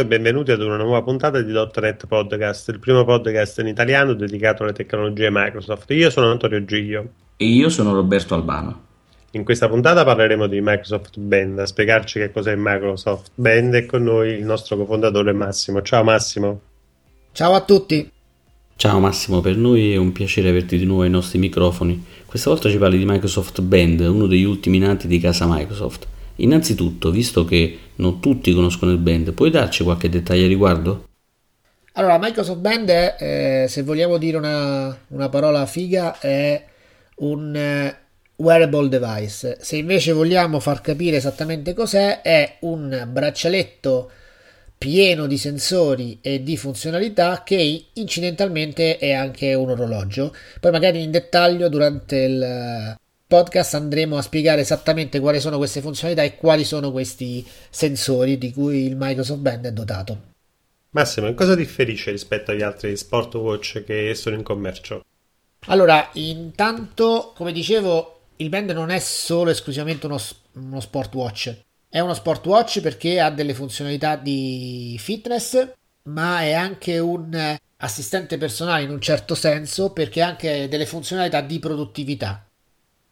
e benvenuti ad una nuova puntata di .NET Podcast, il primo podcast in italiano dedicato alle tecnologie Microsoft. Io sono Antonio Giglio. E io sono Roberto Albano. In questa puntata parleremo di Microsoft Band. A spiegarci che cos'è Microsoft Band è con noi il nostro cofondatore Massimo. Ciao Massimo. Ciao a tutti. Ciao Massimo, per noi è un piacere averti di nuovo ai nostri microfoni. Questa volta ci parli di Microsoft Band, uno degli ultimi nati di casa Microsoft. Innanzitutto, visto che non tutti conoscono il band, puoi darci qualche dettaglio a riguardo? Allora, Microsoft Band è, eh, se vogliamo dire una, una, parola figa, è un eh, wearable device. Se invece vogliamo far capire esattamente cos'è, è un braccialetto pieno di sensori e di funzionalità che incidentalmente è anche un orologio. Poi magari in dettaglio durante il podcast andremo a spiegare esattamente quali sono queste funzionalità e quali sono questi sensori di cui il Microsoft Band è dotato. Massimo, in cosa differisce rispetto agli altri smartwatch che sono in commercio? Allora, intanto, come dicevo, il Band non è solo esclusivamente uno, uno watch. È uno sport watch perché ha delle funzionalità di fitness, ma è anche un assistente personale in un certo senso perché ha anche delle funzionalità di produttività.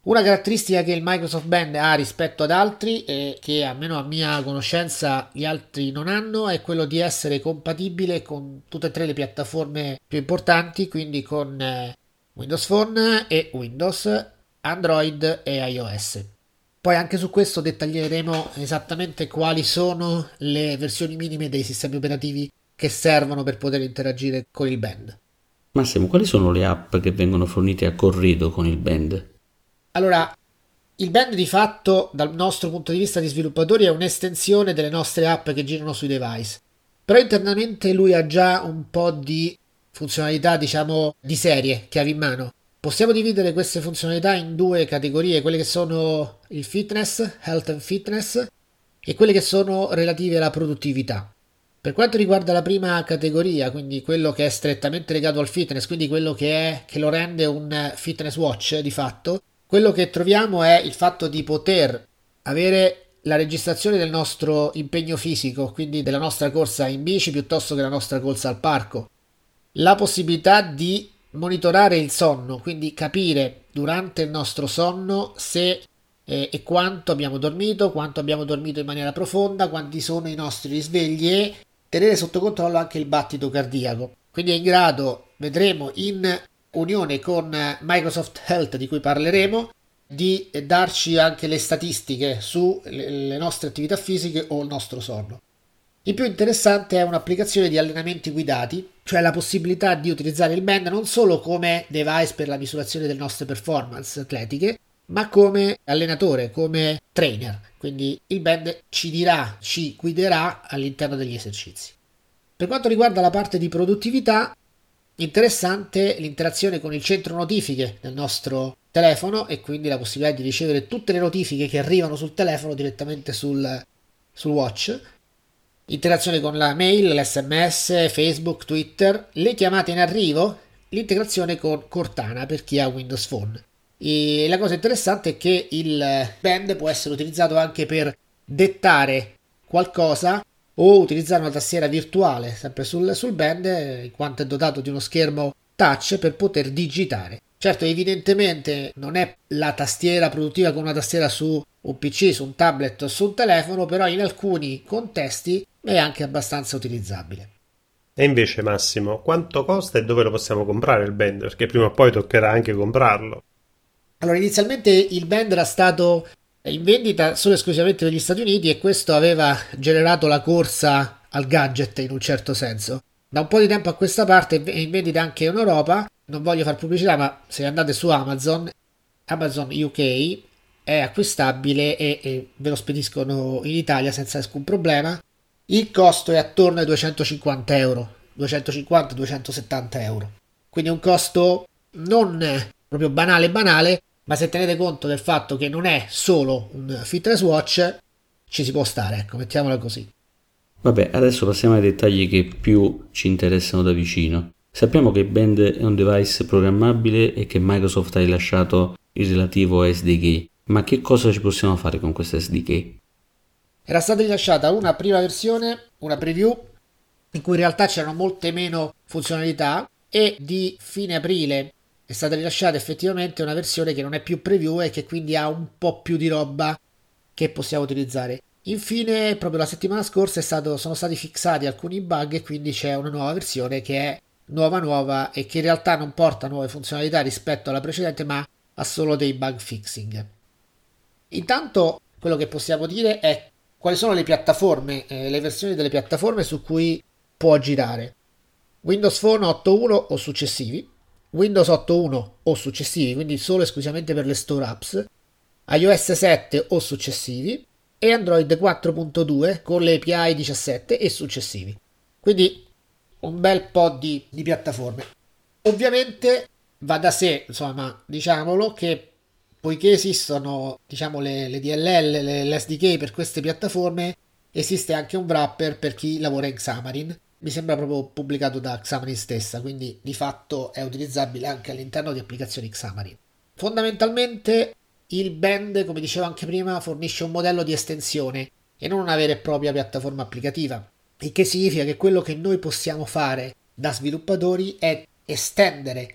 Una caratteristica che il Microsoft Band ha rispetto ad altri, e che almeno a mia conoscenza gli altri non hanno, è quello di essere compatibile con tutte e tre le piattaforme più importanti, quindi con eh, Windows Phone e Windows, Android e iOS. Poi anche su questo dettaglieremo esattamente quali sono le versioni minime dei sistemi operativi che servono per poter interagire con il band. Massimo, quali sono le app che vengono fornite a corredo con il band? Allora, il band di fatto, dal nostro punto di vista di sviluppatori, è un'estensione delle nostre app che girano sui device. Però internamente lui ha già un po' di funzionalità, diciamo, di serie chiavi in mano. Possiamo dividere queste funzionalità in due categorie, quelle che sono il fitness, health and fitness, e quelle che sono relative alla produttività. Per quanto riguarda la prima categoria, quindi quello che è strettamente legato al fitness, quindi quello che, è, che lo rende un fitness watch di fatto, quello che troviamo è il fatto di poter avere la registrazione del nostro impegno fisico, quindi della nostra corsa in bici piuttosto che la nostra corsa al parco. La possibilità di monitorare il sonno, quindi capire durante il nostro sonno se eh, e quanto abbiamo dormito, quanto abbiamo dormito in maniera profonda, quanti sono i nostri risvegli e tenere sotto controllo anche il battito cardiaco. Quindi è in grado, vedremo in unione con Microsoft Health di cui parleremo di darci anche le statistiche sulle nostre attività fisiche o il nostro sonno. Il più interessante è un'applicazione di allenamenti guidati, cioè la possibilità di utilizzare il band non solo come device per la misurazione delle nostre performance atletiche, ma come allenatore, come trainer. Quindi il band ci dirà, ci guiderà all'interno degli esercizi. Per quanto riguarda la parte di produttività, Interessante l'interazione con il centro notifiche del nostro telefono e quindi la possibilità di ricevere tutte le notifiche che arrivano sul telefono direttamente sul, sul watch. Interazione con la mail, l'SMS, Facebook, Twitter, le chiamate in arrivo, l'integrazione con Cortana per chi ha Windows Phone. E la cosa interessante è che il band può essere utilizzato anche per dettare qualcosa o utilizzare una tastiera virtuale sempre sul, sul band in quanto è dotato di uno schermo touch per poter digitare. Certo, evidentemente non è la tastiera produttiva come una tastiera su un PC, su un tablet o su un telefono, però in alcuni contesti è anche abbastanza utilizzabile. E invece Massimo, quanto costa e dove lo possiamo comprare il band? Perché prima o poi toccherà anche comprarlo. Allora, inizialmente il band era stato in vendita solo esclusivamente negli Stati Uniti e questo aveva generato la corsa al gadget in un certo senso. Da un po' di tempo a questa parte è in vendita anche in Europa, non voglio far pubblicità, ma se andate su Amazon, Amazon UK è acquistabile e, e ve lo spediscono in Italia senza nessun problema. Il costo è attorno ai 250 euro, 250-270 euro. Quindi un costo non proprio banale banale, ma se tenete conto del fatto che non è solo un fitness watch, ci si può stare, ecco, mettiamola così. Vabbè, adesso passiamo ai dettagli che più ci interessano da vicino. Sappiamo che Band è un device programmabile e che Microsoft ha rilasciato il relativo SDK, ma che cosa ci possiamo fare con questo SDK? Era stata rilasciata una prima versione, una preview, in cui in realtà c'erano molte meno funzionalità e di fine aprile è stata rilasciata effettivamente una versione che non è più preview e che quindi ha un po' più di roba che possiamo utilizzare. Infine, proprio la settimana scorsa stato, sono stati fissati alcuni bug e quindi c'è una nuova versione che è nuova nuova e che in realtà non porta nuove funzionalità rispetto alla precedente ma ha solo dei bug fixing. Intanto quello che possiamo dire è quali sono le piattaforme, eh, le versioni delle piattaforme su cui può girare. Windows Phone 8.1 o successivi, Windows 8.1 o successivi, quindi solo esclusivamente per le store apps, iOS 7 o successivi e Android 4.2 con le API 17 e successivi. Quindi un bel po' di, di piattaforme. Ovviamente va da sé, insomma, diciamolo che poiché esistono diciamo le, le DLL, le, l'SDK per queste piattaforme, esiste anche un wrapper per chi lavora in Xamarin. Mi sembra proprio pubblicato da Xamarin stessa, quindi di fatto è utilizzabile anche all'interno di applicazioni Xamarin. Fondamentalmente il band, come dicevo anche prima, fornisce un modello di estensione e non una vera e propria piattaforma applicativa, il che significa che quello che noi possiamo fare da sviluppatori è estendere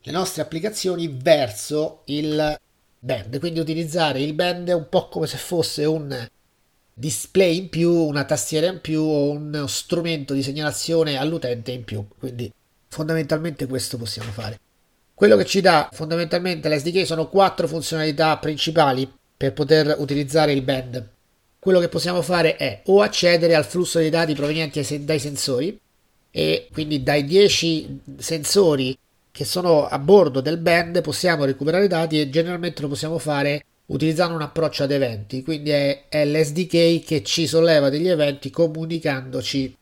le nostre applicazioni verso il band, quindi utilizzare il band un po' come se fosse un display in più, una tastiera in più o uno strumento di segnalazione all'utente in più. Quindi fondamentalmente questo possiamo fare. Quello che ci dà fondamentalmente l'SDK sono quattro funzionalità principali per poter utilizzare il band. Quello che possiamo fare è o accedere al flusso di dati provenienti dai sensori e quindi dai 10 sensori che sono a bordo del band possiamo recuperare dati e generalmente lo possiamo fare utilizzando un approccio ad eventi, quindi è, è l'SDK che ci solleva degli eventi comunicandoci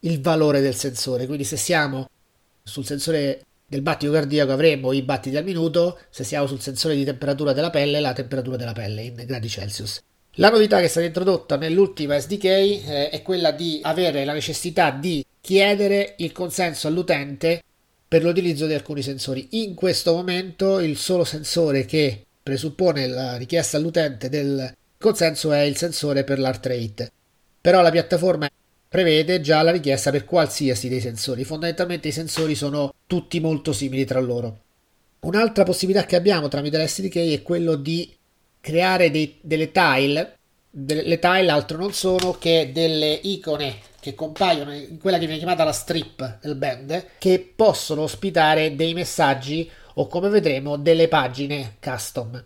il valore del sensore, quindi se siamo sul sensore del battito cardiaco avremo i battiti al minuto, se siamo sul sensore di temperatura della pelle la temperatura della pelle in gradi Celsius. La novità che è stata introdotta nell'ultima SDK eh, è quella di avere la necessità di chiedere il consenso all'utente per l'utilizzo di alcuni sensori. In questo momento il solo sensore che presuppone la richiesta all'utente del consenso è il sensore per l'heart rate. Però la piattaforma prevede già la richiesta per qualsiasi dei sensori. Fondamentalmente i sensori sono tutti molto simili tra loro. Un'altra possibilità che abbiamo tramite l'SDK è quello di creare dei, delle tile. le tile altro non sono che delle icone che compaiono in quella che viene chiamata la strip del band, che possono ospitare dei messaggi o come vedremo delle pagine custom.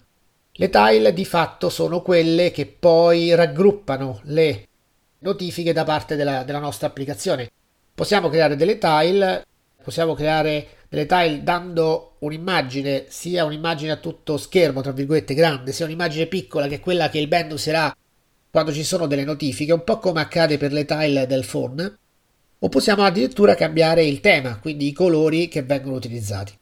Le tile di fatto sono quelle che poi raggruppano le notifiche da parte della, della nostra applicazione. Possiamo creare delle tile, possiamo creare delle tile dando un'immagine, sia un'immagine a tutto schermo, tra virgolette, grande, sia un'immagine piccola che è quella che il band userà quando ci sono delle notifiche, un po' come accade per le tile del phone, o possiamo addirittura cambiare il tema, quindi i colori che vengono utilizzati.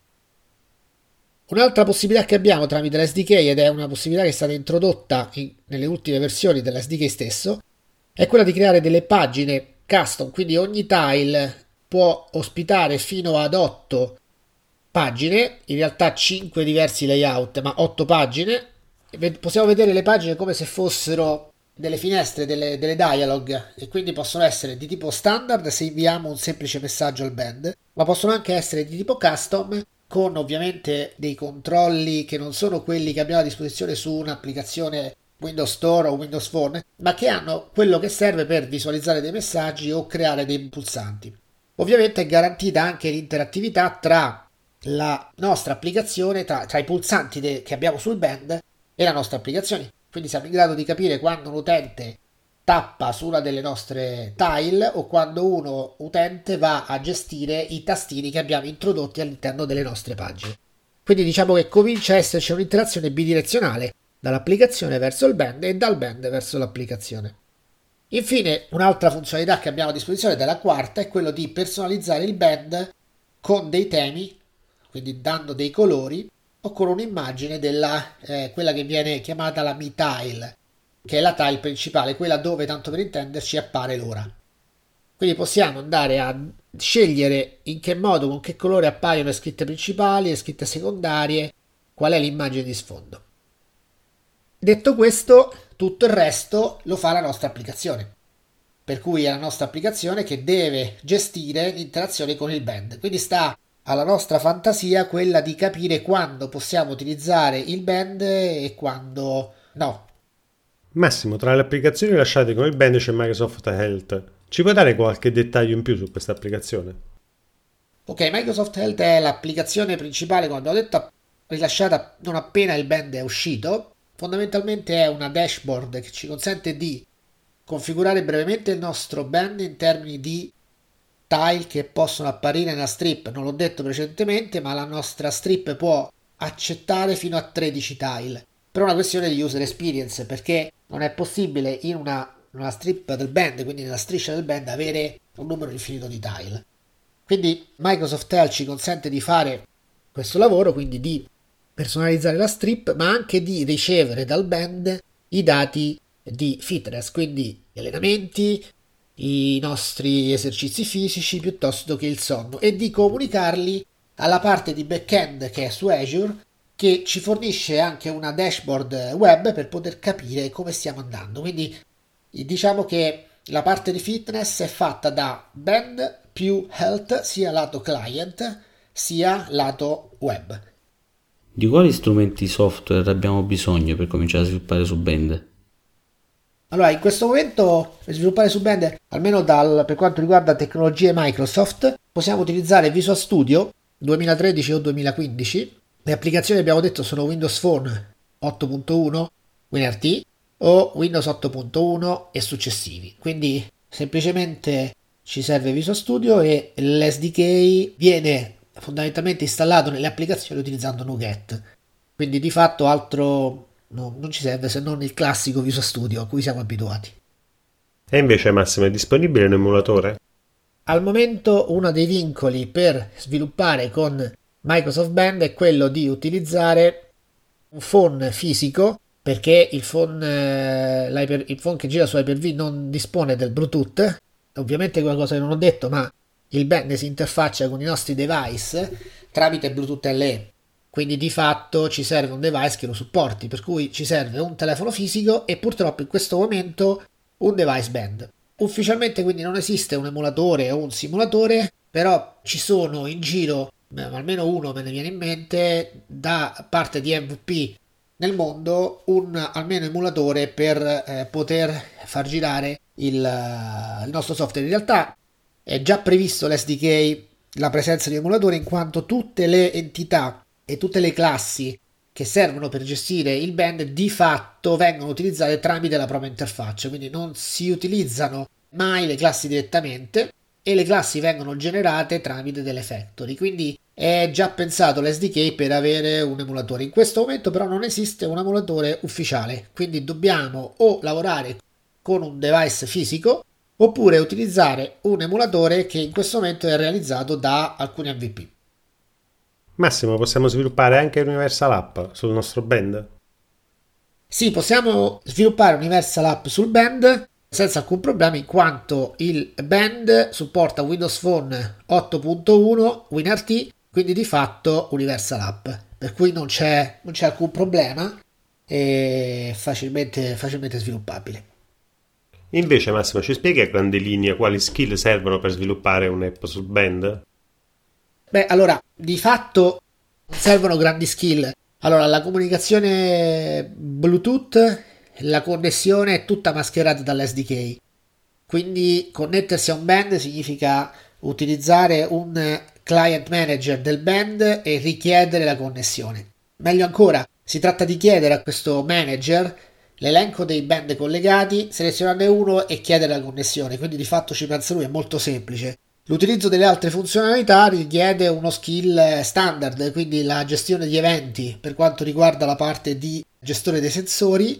Un'altra possibilità che abbiamo tramite l'SDK, ed è una possibilità che è stata introdotta in, nelle ultime versioni dell'SDK stesso, è quella di creare delle pagine custom, quindi ogni tile può ospitare fino ad 8 pagine, in realtà 5 diversi layout, ma 8 pagine. Possiamo vedere le pagine come se fossero delle finestre, delle, delle dialog e quindi possono essere di tipo standard se inviamo un semplice messaggio al band, ma possono anche essere di tipo custom con ovviamente dei controlli che non sono quelli che abbiamo a disposizione su un'applicazione Windows Store o Windows Phone, ma che hanno quello che serve per visualizzare dei messaggi o creare dei pulsanti. Ovviamente è garantita anche l'interattività tra la nostra applicazione, tra, tra i pulsanti de- che abbiamo sul band e la nostra applicazione. Quindi siamo in grado di capire quando un utente tappa su una delle nostre tile o quando uno utente va a gestire i tastini che abbiamo introdotti all'interno delle nostre pagine. Quindi diciamo che comincia a esserci un'interazione bidirezionale dall'applicazione verso il band e dal band verso l'applicazione. Infine, un'altra funzionalità che abbiamo a disposizione della quarta è quello di personalizzare il band con dei temi, quindi dando dei colori o con un'immagine della eh, quella che viene chiamata la Mi Tile, che è la tile principale, quella dove tanto per intenderci appare l'ora. Quindi possiamo andare a scegliere in che modo, con che colore appaiono le scritte principali, le scritte secondarie, qual è l'immagine di sfondo. Detto questo, tutto il resto lo fa la nostra applicazione. per cui è la nostra applicazione che deve gestire l'interazione con il band. Quindi sta alla nostra fantasia quella di capire quando possiamo utilizzare il band e quando no. Massimo, tra le applicazioni lasciate con il band c'è Microsoft Health. Ci puoi dare qualche dettaglio in più su questa applicazione? Ok, Microsoft Health è l'applicazione principale, come abbiamo detto, rilasciata non appena il band è uscito. Fondamentalmente è una dashboard che ci consente di configurare brevemente il nostro band in termini di tile che possono apparire nella strip. Non l'ho detto precedentemente, ma la nostra strip può accettare fino a 13 tile. Per una questione di user experience, perché non è possibile in una, una strip del band, quindi nella striscia del band, avere un numero infinito di tile. Quindi Microsoft Health ci consente di fare questo lavoro, quindi di personalizzare la strip, ma anche di ricevere dal band i dati di fitness, quindi gli allenamenti, i nostri esercizi fisici piuttosto che il sonno e di comunicarli alla parte di backend che è su Azure che ci fornisce anche una dashboard web per poter capire come stiamo andando. Quindi diciamo che la parte di fitness è fatta da band più health sia lato client sia lato web. Di quali strumenti software abbiamo bisogno per cominciare a sviluppare su Band? Allora, in questo momento per sviluppare su Band, almeno dal, per quanto riguarda tecnologie Microsoft, possiamo utilizzare Visual Studio 2013 o 2015. Le applicazioni abbiamo detto sono Windows Phone 8.1, WinRT o Windows 8.1 e successivi. Quindi semplicemente ci serve Visual Studio e l'SDK viene fondamentalmente installato nelle applicazioni utilizzando NuGet. Quindi di fatto altro no, non ci serve se non il classico Visual Studio a cui siamo abituati. E invece Massimo è disponibile un emulatore? Al momento uno dei vincoli per sviluppare con Microsoft Band è quello di utilizzare un phone fisico perché il phone, eh, il phone che gira su Hyper-V non dispone del Bluetooth. Ovviamente qualcosa che non ho detto, ma il band si interfaccia con i nostri device tramite Bluetooth LE. Quindi di fatto ci serve un device che lo supporti, per cui ci serve un telefono fisico e purtroppo in questo momento un device band. Ufficialmente quindi non esiste un emulatore o un simulatore, però ci sono in giro, almeno uno me ne viene in mente, da parte di MVP nel mondo un almeno emulatore per eh, poter far girare il, il nostro software. In realtà è già previsto l'SDK la presenza di emulatori in quanto tutte le entità e tutte le classi che servono per gestire il band di fatto vengono utilizzate tramite la propria interfaccia, quindi non si utilizzano mai le classi direttamente e le classi vengono generate tramite delle factory, quindi è già pensato l'SDK per avere un emulatore. In questo momento però non esiste un emulatore ufficiale, quindi dobbiamo o lavorare con un device fisico oppure utilizzare un emulatore che in questo momento è realizzato da alcuni MVP. Massimo, possiamo sviluppare anche Universal App sul nostro band? Sì, possiamo sviluppare Universal App sul band senza alcun problema in quanto il band supporta Windows Phone 8.1 WinRT, quindi di fatto Universal App, per cui non c'è, non c'è alcun problema e facilmente, facilmente sviluppabile. Invece Massimo ci spieghi a grandi linee quali skill servono per sviluppare un'app sul band? Beh, allora, di fatto servono grandi skill. Allora, la comunicazione Bluetooth, la connessione è tutta mascherata dall'SDK. Quindi connettersi a un band significa utilizzare un client manager del band e richiedere la connessione. Meglio ancora, si tratta di chiedere a questo manager l'elenco dei band collegati, selezionarne uno e chiedere la connessione. Quindi di fatto ci pensa lui, è molto semplice. L'utilizzo delle altre funzionalità richiede uno skill standard, quindi la gestione di eventi per quanto riguarda la parte di gestione dei sensori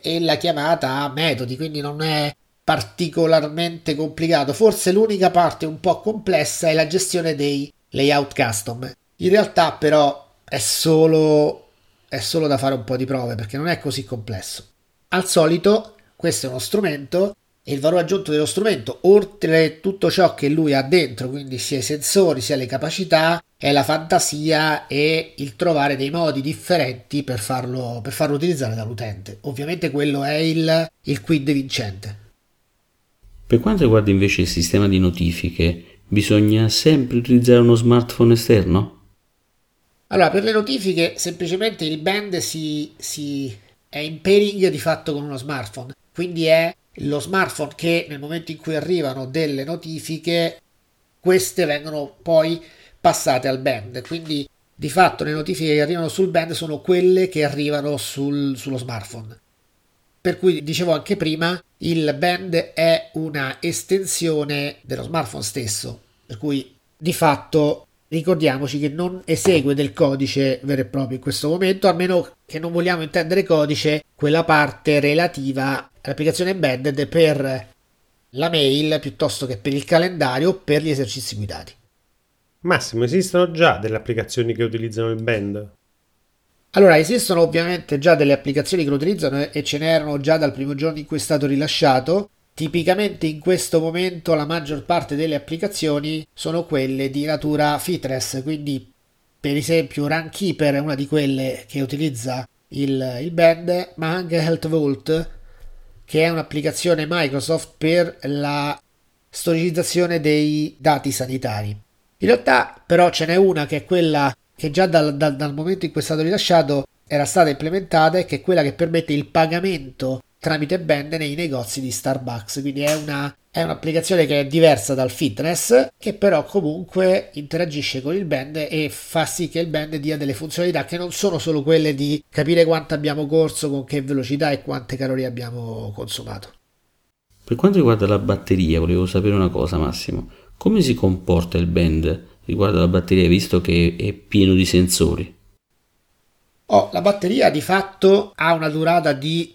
e la chiamata a metodi, quindi non è particolarmente complicato. Forse l'unica parte un po' complessa è la gestione dei layout custom. In realtà però è solo, è solo da fare un po' di prove perché non è così complesso. Al solito questo è uno strumento e il valore aggiunto dello strumento, oltre tutto ciò che lui ha dentro, quindi sia i sensori sia le capacità, è la fantasia e il trovare dei modi differenti per farlo, per farlo utilizzare dall'utente. Ovviamente quello è il, il quid vincente. Per quanto riguarda invece il sistema di notifiche, bisogna sempre utilizzare uno smartphone esterno? Allora, per le notifiche semplicemente il band si, si è in pairing di fatto con uno smartphone, quindi è lo smartphone che nel momento in cui arrivano delle notifiche, queste vengono poi passate al band, quindi di fatto le notifiche che arrivano sul band sono quelle che arrivano sul, sullo smartphone. Per cui dicevo anche prima, il band è una estensione dello smartphone stesso, per cui di fatto ricordiamoci che non esegue del codice vero e proprio in questo momento, a meno che non vogliamo intendere codice quella parte relativa all'applicazione embedded per la mail piuttosto che per il calendario o per gli esercizi guidati. Massimo, esistono già delle applicazioni che utilizzano il band? Allora, esistono ovviamente già delle applicazioni che lo utilizzano e ce n'erano già dal primo giorno in cui è stato rilasciato. Tipicamente in questo momento la maggior parte delle applicazioni sono quelle di natura fitness, quindi per esempio Runkeeper è una di quelle che utilizza il, il band, ma anche Health Vault, che è un'applicazione Microsoft per la storicizzazione dei dati sanitari. In realtà però ce n'è una che è quella che già dal, dal, dal momento in cui è stato rilasciato era stata implementata e che è quella che permette il pagamento tramite band nei negozi di Starbucks. Quindi è, una, è un'applicazione che è diversa dal fitness, che però comunque interagisce con il band e fa sì che il band dia delle funzionalità che non sono solo quelle di capire quanto abbiamo corso, con che velocità e quante calorie abbiamo consumato. Per quanto riguarda la batteria, volevo sapere una cosa, Massimo. Come si comporta il band riguardo alla batteria, visto che è pieno di sensori? Oh, la batteria di fatto ha una durata di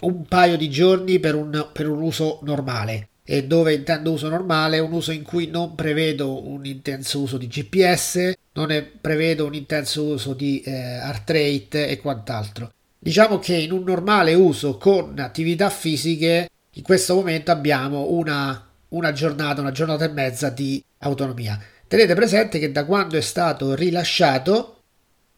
un paio di giorni per un, per un uso normale. E dove intendo uso normale? Un uso in cui non prevedo un intenso uso di GPS, non prevedo un intenso uso di eh, heart rate e quant'altro. Diciamo che in un normale uso con attività fisiche, in questo momento abbiamo una, una giornata, una giornata e mezza di autonomia. Tenete presente che da quando è stato rilasciato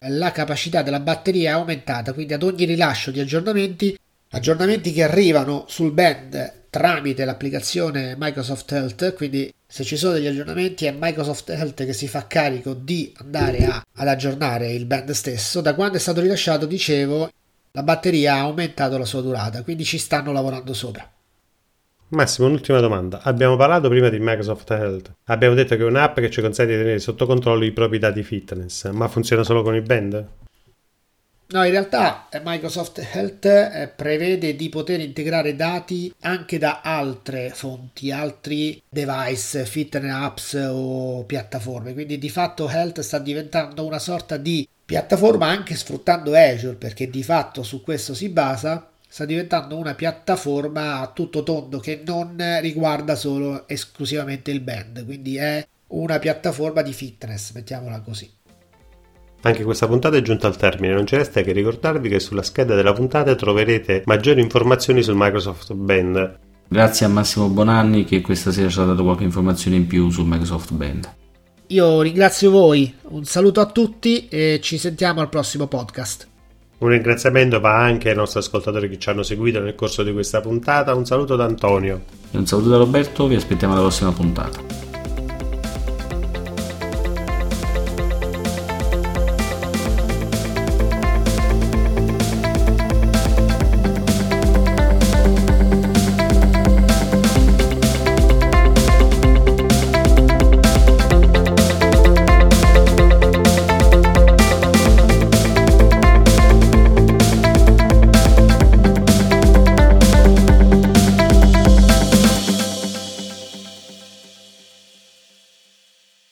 la capacità della batteria è aumentata, quindi ad ogni rilascio di aggiornamenti aggiornamenti che arrivano sul band tramite l'applicazione Microsoft Health, quindi se ci sono degli aggiornamenti è Microsoft Health che si fa carico di andare a, ad aggiornare il band stesso. Da quando è stato rilasciato, dicevo, la batteria ha aumentato la sua durata, quindi ci stanno lavorando sopra. Massimo, un'ultima domanda. Abbiamo parlato prima di Microsoft Health. Abbiamo detto che è un'app che ci consente di tenere sotto controllo i propri dati fitness, ma funziona solo con il band? No, in realtà eh, Microsoft Health eh, prevede di poter integrare dati anche da altre fonti, altri device, fitness apps o piattaforme. Quindi di fatto Health sta diventando una sorta di piattaforma anche sfruttando Azure, perché di fatto su questo si basa. Sta diventando una piattaforma a tutto tondo che non riguarda solo esclusivamente il band, quindi è una piattaforma di fitness, mettiamola così. Anche questa puntata è giunta al termine, non ci resta che ricordarvi che sulla scheda della puntata troverete maggiori informazioni sul Microsoft Band. Grazie a Massimo Bonanni che questa sera ci ha dato qualche informazione in più sul Microsoft Band. Io ringrazio voi, un saluto a tutti e ci sentiamo al prossimo podcast. Un ringraziamento va anche ai nostri ascoltatori che ci hanno seguito nel corso di questa puntata. Un saluto da Antonio. E un saluto da Roberto, vi aspettiamo alla prossima puntata.